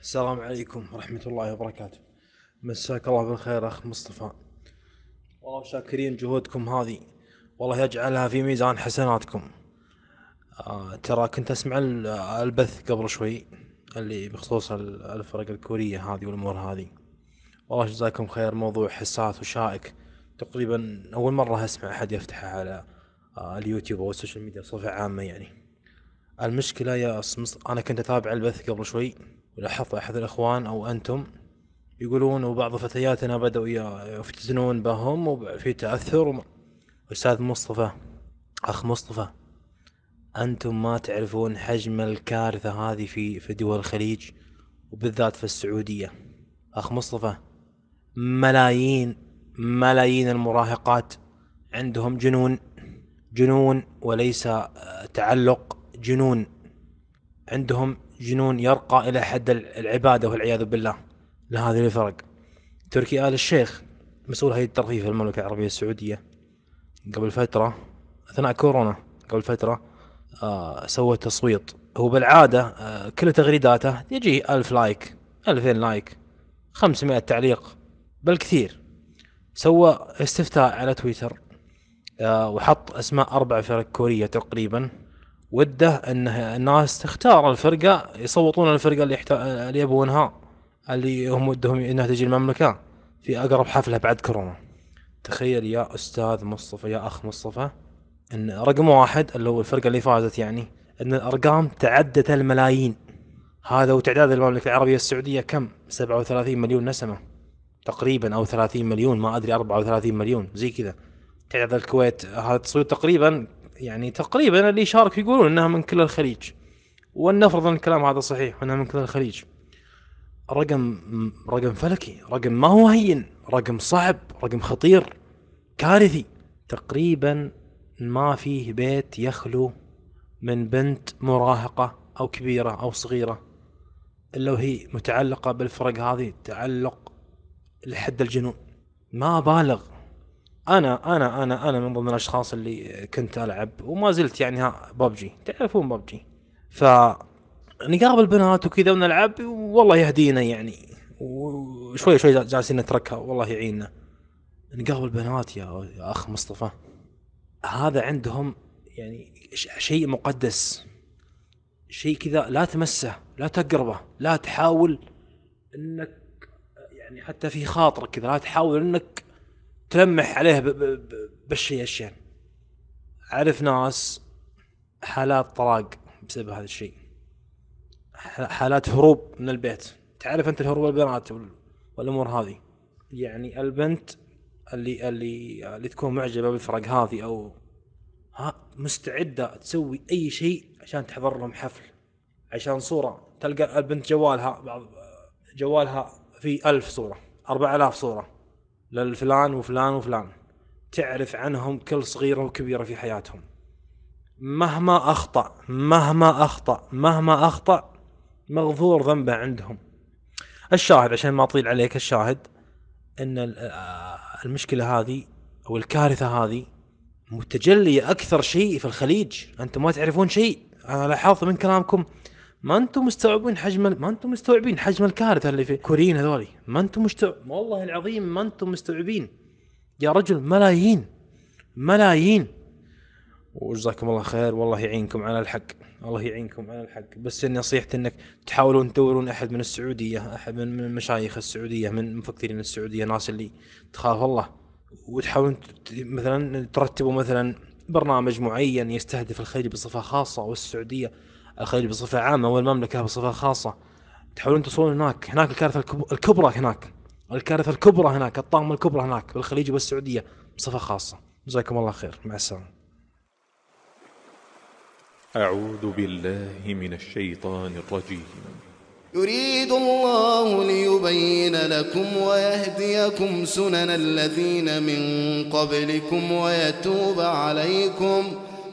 السلام عليكم ورحمة الله وبركاته. مساك الله بالخير أخ مصطفى. والله شاكرين جهودكم هذه. والله يجعلها في ميزان حسناتكم. آه ترى كنت أسمع ال- البث قبل شوي اللي بخصوص ال- الفرق الكورية هذه والأمور هذه. والله جزاكم خير موضوع حساس وشائك. تقريبا أول مرة أسمع أحد يفتحه على آه اليوتيوب أو ال social media بصفة عامة يعني. المشكلة يا أنا كنت أتابع البث قبل شوي. ولاحظت أحد الإخوان أو أنتم يقولون وبعض فتياتنا بدأوا ي- يفتتنون بهم وفي تأثر. أستاذ مصطفى أخ مصطفى أنتم ما تعرفون حجم الكارثة هذه في في دول الخليج وبالذات في السعودية. أخ مصطفى ملايين ملايين المراهقات عندهم جنون جنون وليس آه، تعلق جنون عندهم جنون يرقى إلى حد العبادة والعياذ بالله. لهذه الفرق تركي آل الشيخ مسؤول هيئة الترفيه في المملكة العربية السعودية. قبل فترة أثناء كورونا قبل فترة آه سوى تصويت. هو بالعادة آه كل تغريداته يجي ألف like ألفين like خمسمائة تعليق بالكثير. سوى استفتاء على تويتر آه وحط أسماء أربع فرق كورية تقريبا. وده أن الناس تختار الفرقة يصوتون الفرقة اللي, يحت... اللي يبونها اللي هم ودهم إنها تجي المملكة. في أقرب حفلة بعد كورونا. تخيل يا أستاذ مصطفى يا أخ مصطفى إن رقم واحد اللي هو الفرقة اللي فازت يعني إن الأرقام تعدت الملايين. هذا وتعداد المملكة العربية السعودية كم؟ 37 مليون نسمة. تقريبا أو 30 مليون ما أدري 34 مليون زي كذا. تعداد الكويت هذا التصويت تقريبا يعني تقريبا اللي يشارك يقولون إنها من كل الخليج ولنفرض إن الكلام هذا صحيح إنها من كل الخليج. رقم رقم فلكي رقم ما هو هين رقم صعب رقم خطير كارثي. تقريبا ما فيه بيت يخلو من بنت مراهقة أو كبيرة أو صغيرة إلا وهي متعلقة بالفرق هذه تعلق لحد الجنون. ما بالغ. أنا أنا أنا أنا من ضمن الأشخاص اللي كنت ألعب وما زلت يعني ها ببجي. تعرفون ببجي. ف نقابل بنات وكذا ونلعب والله يهدينا يعني. وشوي شوي جالسين نتركها والله يعيننا. نقابل بنات يا, يا أخ مصطفى. هذا عندهم يعني شيء مقدس. شيء كذا لا تمسه لا تقربه لا تحاول إنك يعني حتى في خاطرك كذا لا تحاول إنك تلمح عليه ب- ب- ب- بالشيء الشين أعرف ناس حالات طلاق بسبب هذا الشيء. حالات هروب من البيت. تعرف أنت الهروب البنات وال- والأمور هذه؟ يعني البنت اللي اللي اللي تكون معجبة بالفرق هذه أو ها مستعدة تسوي أي شيء عشان تحضر لهم حفل عشان صورة. تلقى البنت جوالها بعض جوالها في ألف صورة أربع آلاف صورة. للفلان وفلان وفلان. تعرف عنهم كل صغيرة وكبيرة في حياتهم. مهما أخطأ مهما أخطأ مهما أخطأ مغفور ذنبه عندهم. الشاهد عشان ما أطيل عليك الشاهد ال- آه، المشكلة هذه أو الكارثة هذه متجلية أكثر شيء في الخليج. أنتم ما تعرفون شيء. أنا لاحظت من كلامكم ما أنتم مستوعبين حجم ما أنتم مستوعبين حجم الكارثة اللي في كوريين هذولي؟ ما أنتم مستوعب والله العظيم ما أنتم مستوعبين. يا رجل ملايين ملايين. وجزاكم الله خير والله يعينكم على الحق الله يعينكم على الحق. بس نصيحتي إنك تحاولون تدورون أحد من السعودية أحد من من مشايخ السعودية من مفكرين السعودية ناس اللي تخاف الله. وتحاولون مثلا ترتبوا مثلا برنامج معين يستهدف الخليج بصفة خاصة والسعودية الخليج بصفة عامة والمملكه بصفة خاصة. تحاولون توصلون هناك. هناك الكارثة الكب- الكبرى هناك. الكارثة الكبرى هناك الطامه الكبرى هناك بالخليج والسعودية. بصفة خاصة. جزاكم الله خير. مع السلامة. أعوذ بالله من الشيطان الرجيم. يريد الله ليبين لكم ويهديكم سنن الذين من قبلكم ويتوب عليكم.